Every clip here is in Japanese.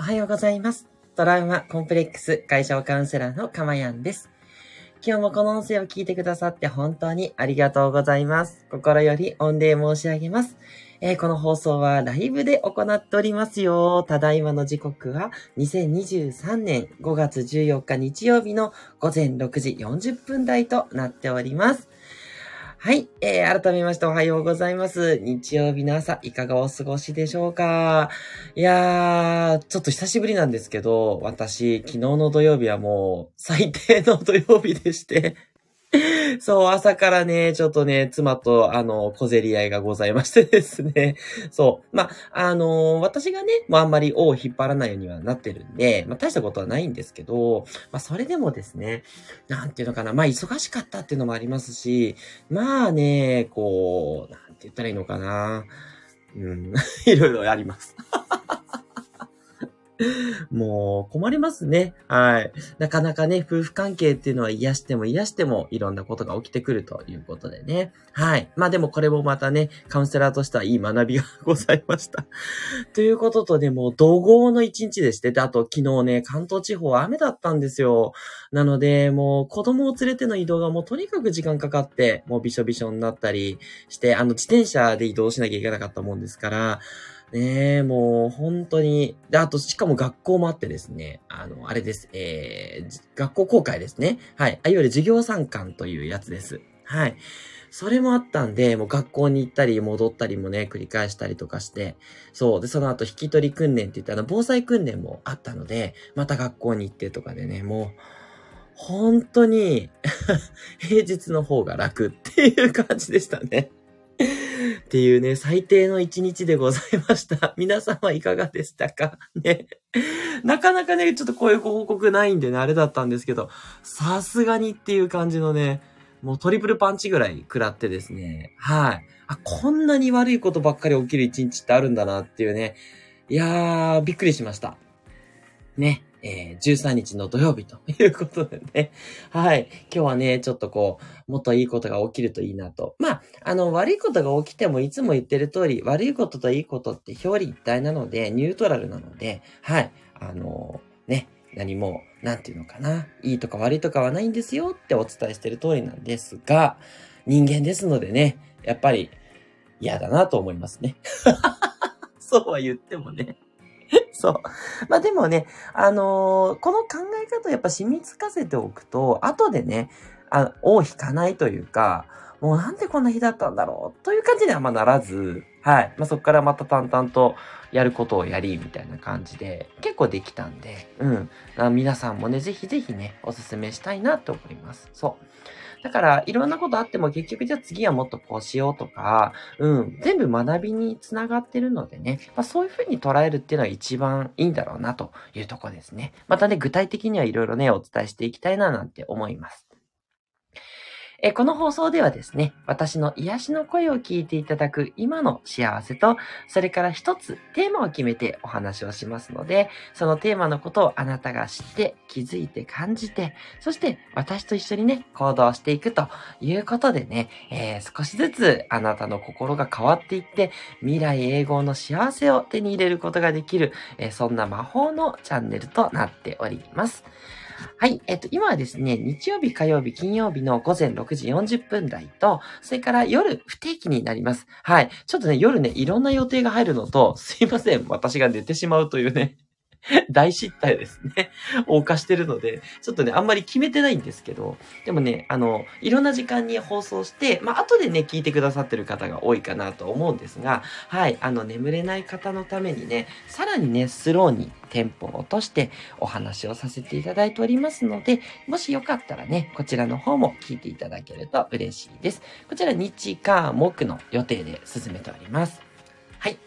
おはようございます。トラウマコンプレックス解消カウンセラーのかまやんです。今日もこの音声を聞いてくださって本当にありがとうございます。心より御礼申し上げます。えーこの放送はライブで行っておりますよ。ただいまの時刻は2023年5月14日日曜日の午前6時40分台となっております。はい。えー、改めましておはようございます。日曜日の朝、いかがお過ごしでしょうか？いやー、ちょっと久しぶりなんですけど、私、昨日の土曜日はもう、最低の土曜日でして、そう、朝からね、ちょっとね、妻と、あの、小競り合いがございましてですね。そう。まあ、あの私がね、もうあんまり尾を引っ張らないようにはなってるんで、まあ、大したことはないんですけど、まあ、それでもですね、なんていうのかな、まあ、忙しかったっていうのもありますし、まあね、こう、なんて言ったらいいのかな。うん、いろいろあります。もう困りますね。はい。なかなかね、夫婦関係っていうのは癒しても癒してもいろんなことが起きてくるということでね。はい。まあでもこれもまたね、カウンセラーとしてはいい学びがございました。ということとね、もう怒号の一日でして、で、あと昨日ね、関東地方は雨だったんですよ。なので、もう子供を連れての移動がもうとにかく時間かかって、もうびしょびしょになったりして、あの自転車で移動しなきゃいけなかったもんですから、ねえ、もう本当に、で、あとしかも学校もあってですね、あの、あれです、えー、学校公開ですね。はい。いわゆる授業参観というやつです。はい。それもあったんで、もう学校に行ったり戻ったりもね、繰り返したりとかして、そう。で、その後引き取り訓練って言ったら、防災訓練もあったので、また学校に行ってとかでね、もう、本当に、平日の方が楽っていう感じでしたね。っていうね、最低の一日でございました。皆様いかがでしたか？ね。なかなかね、ちょっとこういうご報告ないんでね、あれだったんですけど、さすがにっていう感じのね、もうトリプルパンチぐらい食らってですね、はい。あ、こんなに悪いことばっかり起きる一日ってあるんだなっていうね、いやー、びっくりしました。ね。えー、13日の土曜日ということでね。はい。今日はね、ちょっとこう、もっといいことが起きるといいなと。まあ、あの、悪いことが起きてもいつも言ってる通り、悪いことといいことって表裏一体なので、ニュートラルなので、はい。あのね、何も、なんていうのかな。いいとか悪いとかはないんですよってお伝えしてる通りなんですが、人間ですのでね、やっぱり嫌だなと思いますね。そうは言ってもね。そう。まあでもね、あのーこの考え方をやっぱ染みつかせておくと、後でね、あ、尾を引かないというか、もうなんでこんな日だったんだろうという感じにはまならず、はい。まあそこからまた淡々とやることをやり、みたいな感じで、結構できたんで、うん。あ皆さんもね、ぜひぜひね、おすすめしたいなと思います。そう。だから、いろんなことあっても結局じゃあ次はもっとこうしようとか、うん、全部学びにつながってるのでね、まあ、そういうふうに捉えるっていうのは一番いいんだろうなというとこですね。またね、具体的にはいろいろね、お伝えしていきたいななんて思います。えこの放送ではですね、私の癒しの声を聞いていただく今の幸せと、それから一つテーマを決めてお話をしますので、そのテーマのことをあなたが知って、気づいて感じて、そして私と一緒にね、行動していくということでね、えー少しずつあなたの心が変わっていって、未来永劫の幸せを手に入れることができる、えーそんな魔法のチャンネルとなっております。はい。えっと、今はですね、日曜日、火曜日、金曜日の午前6時40分台と、それから夜不定期になります。はい。ちょっとね、夜ね、いろんな予定が入るのと、すいません。私が寝てしまうというね、大失態ですね。を犯してるので、ちょっとね、あんまり決めてないんですけど、でもね、あの、いろんな時間に放送して、まあ、後でね、聞いてくださってる方が多いかなと思うんですが、はい、あの、眠れない方のためにね、さらにね、スローにテンポを落としてお話をさせていただいておりますので、もしよかったらね、こちらの方も聞いていただけると嬉しいです。こちら、日、火、木の予定で進めております。はい。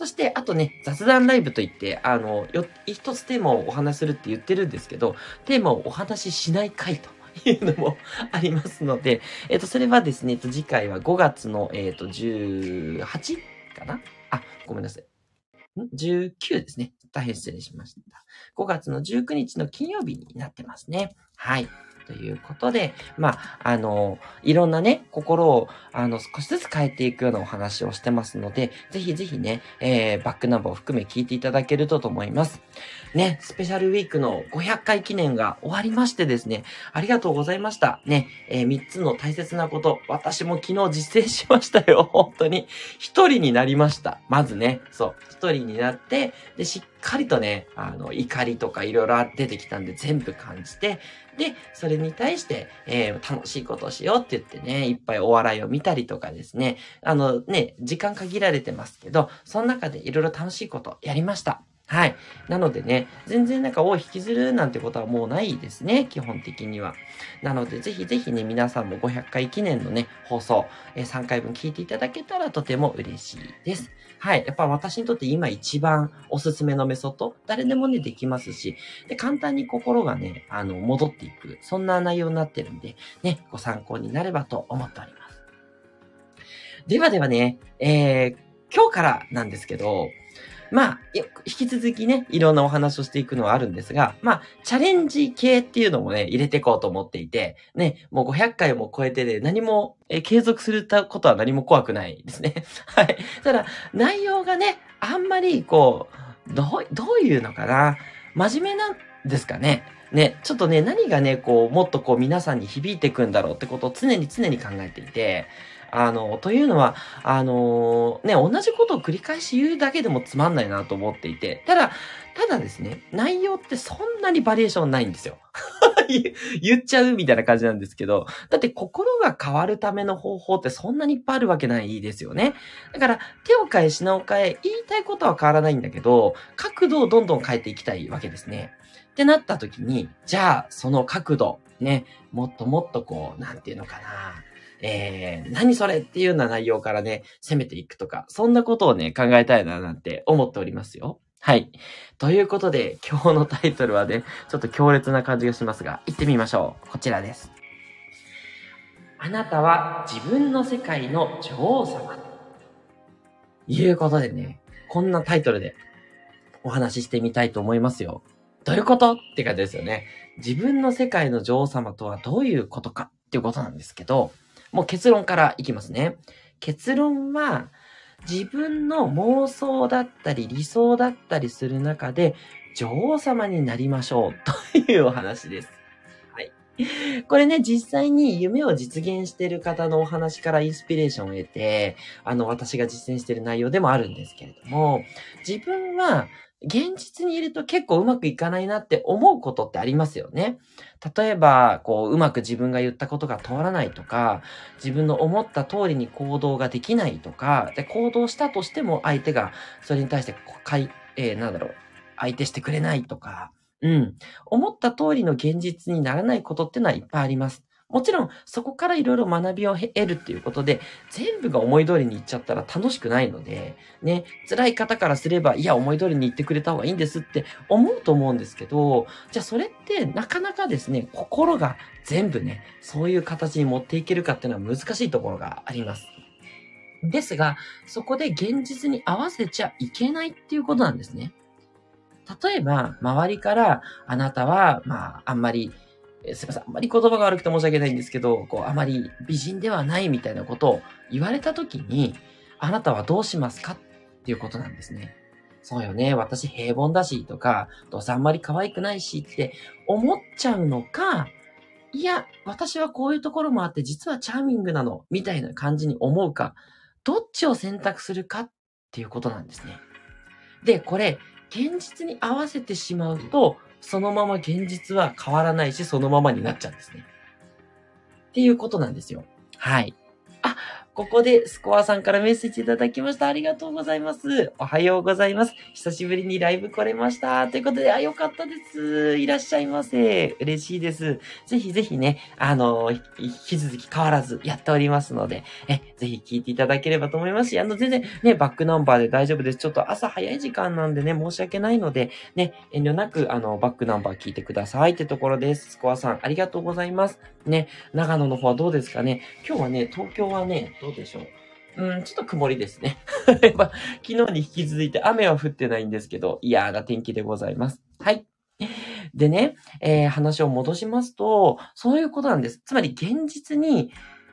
そして、あとね、雑談ライブといって、あの、よ、一つテーマをお話しするって言ってるんですけど、テーマをお話ししない回というのも ありますので、えっ、と、それはですね、えっと、次回は5月の、えっ、と、18かな？あ、ごめんなさい。?19 ですね。大変失礼しました。5月の19日の金曜日になってますね。はい。ということで、まあ、あの、いろんなね、心を、あの、少しずつ変えていくようなお話をしてますので、ぜひぜひね、えー、バックナンバーを含め聞いていただけるとと思います。ね、スペシャルウィークの500回記念が終わりましてですね、ありがとうございました。ね、えー、3つの大切なこと、私も昨日実践しましたよ、本当に。一人になりました。まずね、そう、一人になって、で、しっかりとね、あの、怒りとかいろいろ出てきたんで全部感じて、で、それに対して、えー、楽しいことをしようって言ってね、いっぱいお笑いを見たりとかですね、あのね、時間限られてますけど、その中でいろいろ楽しいことやりました。はい。なのでね、全然なんか、を引きずるなんてことはもうないですね、基本的には。なので、ぜひぜひね、皆さんも500回記念のね、放送、えー、3回分聞いていただけたらとても嬉しいです。はい。やっぱ私にとって今一番おすすめのメソッド、誰でもね、できますし、で、簡単に心がね、あの、戻っていく、そんな内容になってるんで、ね、ご参考になればと思っております。ではではね、えー、今日からなんですけど、まあ、引き続きね、いろんなお話をしていくのはあるんですが、まあ、チャレンジ系っていうのもね、入れていこうと思っていて、ね、もう500回も超えてで、何も、え継続することは何も怖くないですね。はい。ただ、内容がね、あんまり、こう、どう、どういうのかな？真面目なんですかね？ね、ちょっとね、何がね、こう、もっとこう皆さんに響いていくんだろうってことを常に常に考えていて、あの、というのは、あの、ね、同じことを繰り返し言うだけでもつまんないなと思っていて、ただ、ただですね、内容ってそんなにバリエーションないんですよ。言っちゃうみたいな感じなんですけど、だって心が変わるための方法ってそんなにいっぱいあるわけないですよね。だから手を変え品を変え、言いたいことは変わらないんだけど、角度をどんどん変えていきたいわけですね。ってなった時に、じゃあその角度、ね、もっともっとこう、なんていうのかな。えー、何それっていうような内容からね、攻めていくとか、そんなことをね、考えたいななんて思っておりますよ。はい。ということで、今日のタイトルはね、ちょっと強烈な感じがしますが、行ってみましょう。こちらです。あなたは自分の世界の女王様。いうことでね、こんなタイトルでお話ししてみたいと思いますよ。どういうことって感じですよね。自分の世界の女王様とはどういうことかっていうことなんですけど、もう結論からいきますね。結論は、自分の妄想だったり理想だったりする中で女王様になりましょうというお話です。はい。これね、実際に夢を実現している方のお話からインスピレーションを得て、あの、私が実践している内容でもあるんですけれども、自分は現実にいると結構うまくいかないなって思うことってありますよね。例えば、こう、うまく自分が言ったことが通らないとか、自分の思った通りに行動ができないとか、で、行動したとしても相手がそれに対して、かい、えー、なんだろう、相手してくれないとか、うん。思った通りの現実にならないことってのはいっぱいあります。もちろん、そこからいろいろ学びを得るっていうことで、全部が思い通りにいっちゃったら楽しくないので、ね、辛い方からすれば、いや、思い通りに言ってくれた方がいいんですって思うと思うんですけど、じゃあそれってなかなかですね、心が全部ね、そういう形に持っていけるかっていうのは難しいところがあります。ですが、そこで現実に合わせちゃいけないっていうことなんですね。例えば、周りから、あなたは、まあ、あんまり、えすいません。あんまり言葉が悪くて申し訳ないんですけど、こう、あまり美人ではないみたいなことを言われたときに、あなたはどうしますかっていうことなんですね。そうよね。私平凡だしとか、どうせあんまり可愛くないしって思っちゃうのか、いや、私はこういうところもあって実はチャーミングなの、みたいな感じに思うか、どっちを選択するかっていうことなんですね。で、これ、現実に合わせてしまうと、そのまま現実は変わらないし、そのままになっちゃうんですね。っていうことなんですよ。はい。ここでスコアさんからメッセージいただきました。ありがとうございます。おはようございます。久しぶりにライブ来れました。ということで、あ、よかったです。いらっしゃいませ。嬉しいです。ぜひぜひね、あの、引き続き変わらずやっておりますので、え、ぜひ聞いていただければと思いますし、あの、全然ね、バックナンバーで大丈夫です。ちょっと朝早い時間なんでね、申し訳ないので、ね、遠慮なく、あの、バックナンバー聞いてくださいってところです。スコアさん、ありがとうございます。ね、長野の方はどうですかね。今日はね、東京はね、うでしょう？うん、ちょっと曇りですね。昨日に引き続いて雨は降ってないんですけど、嫌な天気でございます。はい。でね、えー、話を戻しますと、そういうことなんです。つまり現実に、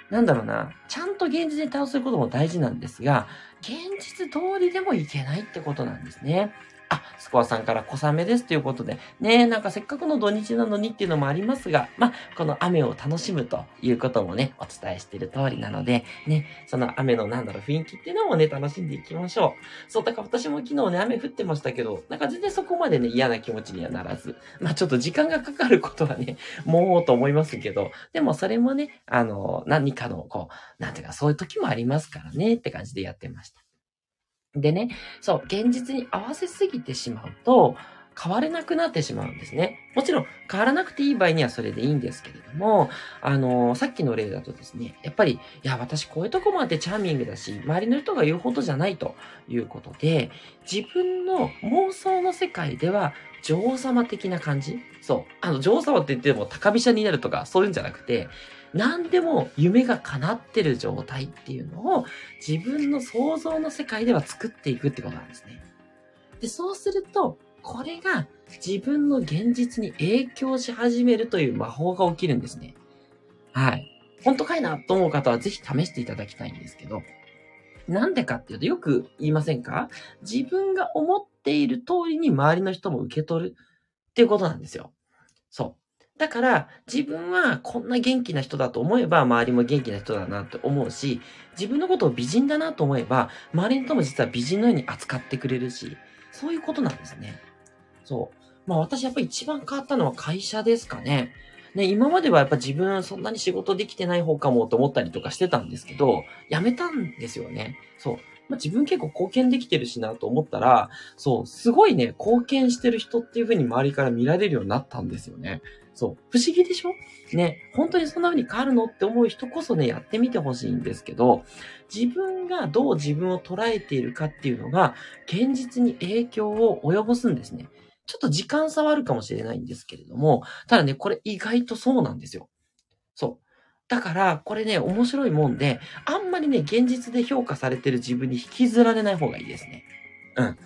なんだろうな、ちゃんと現実に対応すことも大事なんですが、現実通りでもいけないってことなんですね。あ、スコアさんから小雨ですということで、ねなんかせっかくの土日なのにっていうのもありますが、まあ、この雨を楽しむということもね、お伝えしている通りなので、ね、その雨のなんだろう雰囲気っていうのもね、楽しんでいきましょう。そう、だから私も昨日ね、雨降ってましたけど、なんか全然そこまでね、嫌な気持ちにはならず、まあちょっと時間がかかることはね、もうと思いますけど、でもそれもね、あの、何かの、こう、なんていうか、そういう時もありますからね、って感じでやってました。でね、そう、現実に合わせすぎてしまうと、変われなくなってしまうんですね。もちろん、変わらなくていい場合にはそれでいいんですけれども、あのー、さっきの例だとですね、やっぱり、いや、私こういうとこもあってチャーミングだし、周りの人が言うほどじゃないということで、自分の妄想の世界では、女王様的な感じ？そう。あの、女王様って言っても高飛車になるとか、そういうんじゃなくて、何でも夢が叶ってる状態っていうのを自分の想像の世界では作っていくってことなんですね。で、そうすると、これが自分の現実に影響し始めるという魔法が起きるんですね。はい。本当かいなと思う方はぜひ試していただきたいんですけど、なんでかっていうとよく言いませんか？自分が思っている通りに周りの人も受け取るっていうことなんですよ。そう。だから、自分はこんな元気な人だと思えば、周りも元気な人だなって思うし、自分のことを美人だなと思えば、周りの人も実は美人のように扱ってくれるし、そういうことなんですね。そう。まあ私やっぱり一番変わったのは会社ですかね。ね、今まではやっぱ自分そんなに仕事できてない方かもと思ったりとかしてたんですけど、辞めたんですよね。そう。まあ、自分結構貢献できてるしなと思ったら、そう、すごいね、貢献してる人っていう風に周りから見られるようになったんですよね。そう。不思議でしょ？ね。本当にそんな風に変わるのって思う人こそね、やってみてほしいんですけど、自分がどう自分を捉えているかっていうのが、現実に影響を及ぼすんですね。ちょっと時間差はあるかもしれないんですけれども、ただね、これ意外とそうなんですよ。そう。だから、これね、面白いもんで、あんまりね、現実で評価されてる自分に引きずられない方がいいですね。うん。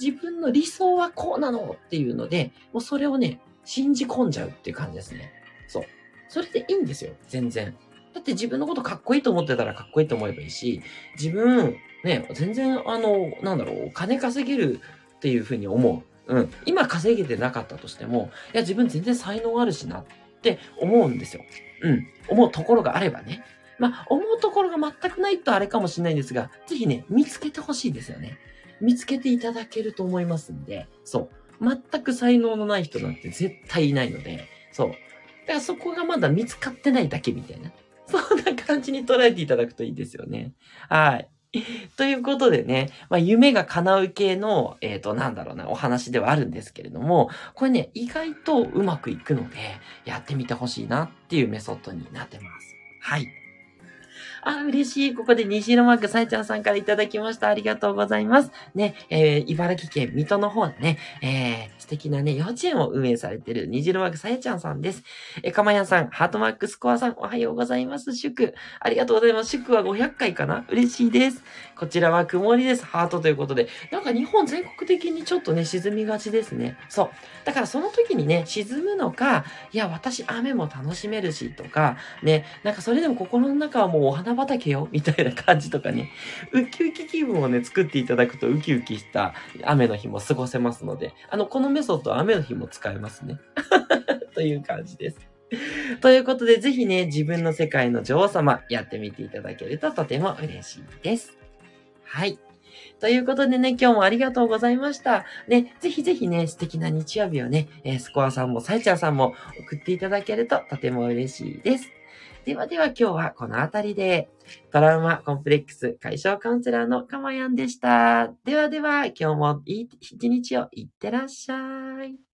自分の理想はこうなのっていうので、もうそれをね、信じ込んじゃうっていう感じですね。そう。それでいいんですよ。全然。だって自分のことかっこいいと思ってたらかっこいいと思えばいいし、自分、ね、全然、あの、なんだろう、金稼げるっていうふうに思う。うん。今稼げてなかったとしても、いや、自分全然才能あるしなって思うんですよ。うん。思うところがあればね。まあ、思うところが全くないとあれかもしれないんですが、ぜひね、見つけてほしいですよね。見つけていただけると思いますんで、そう。全く才能のない人なんて絶対いないので、そう。だからそこがまだ見つかってないだけみたいな。そんな感じに捉えていただくといいですよね。はい。ということでね、まあ、夢が叶う系の、えっ、ー、と、なんだろうな、お話ではあるんですけれども、これね、意外とうまくいくので、やってみてほしいなっていうメソッドになってます。はい。あ、嬉しい。ここで西色マークさえちゃんさんからいただきました。ありがとうございます。ね、えー、茨城県水戸の方でね、えー、素敵なね、幼稚園を運営されてる虹色マークさえちゃんさんです。え、かまやさん、ハートマークスコアさん、おはようございます。祝。ありがとうございます。祝は500回かな？嬉しいです。こちらは曇りです。ハートということで。なんか日本全国的にちょっとね、沈みがちですね。そう。だからその時にね、沈むのか、いや、私雨も楽しめるしとか、ね、なんかそれでも心の中はもうお花畑よみたいな感じとかね、ウキウキ気分をね、作っていただくとウキウキした雨の日も過ごせますので、あの、このメソッドは雨の日も使えますね。という感じです。ということで、ぜひね、自分の世界の女王様やってみていただけるととても嬉しいです。はい。ということでね、今日もありがとうございました。ね、ぜひぜひね、素敵な日曜日をね、えー、スコアさんもサイチャーさんも送っていただけるととても嬉しいです。ではでは今日はこの辺りで、トラウマコンプレックス解消カウンセラーのかまやんでした。ではでは今日もいい一日をいってらっしゃい。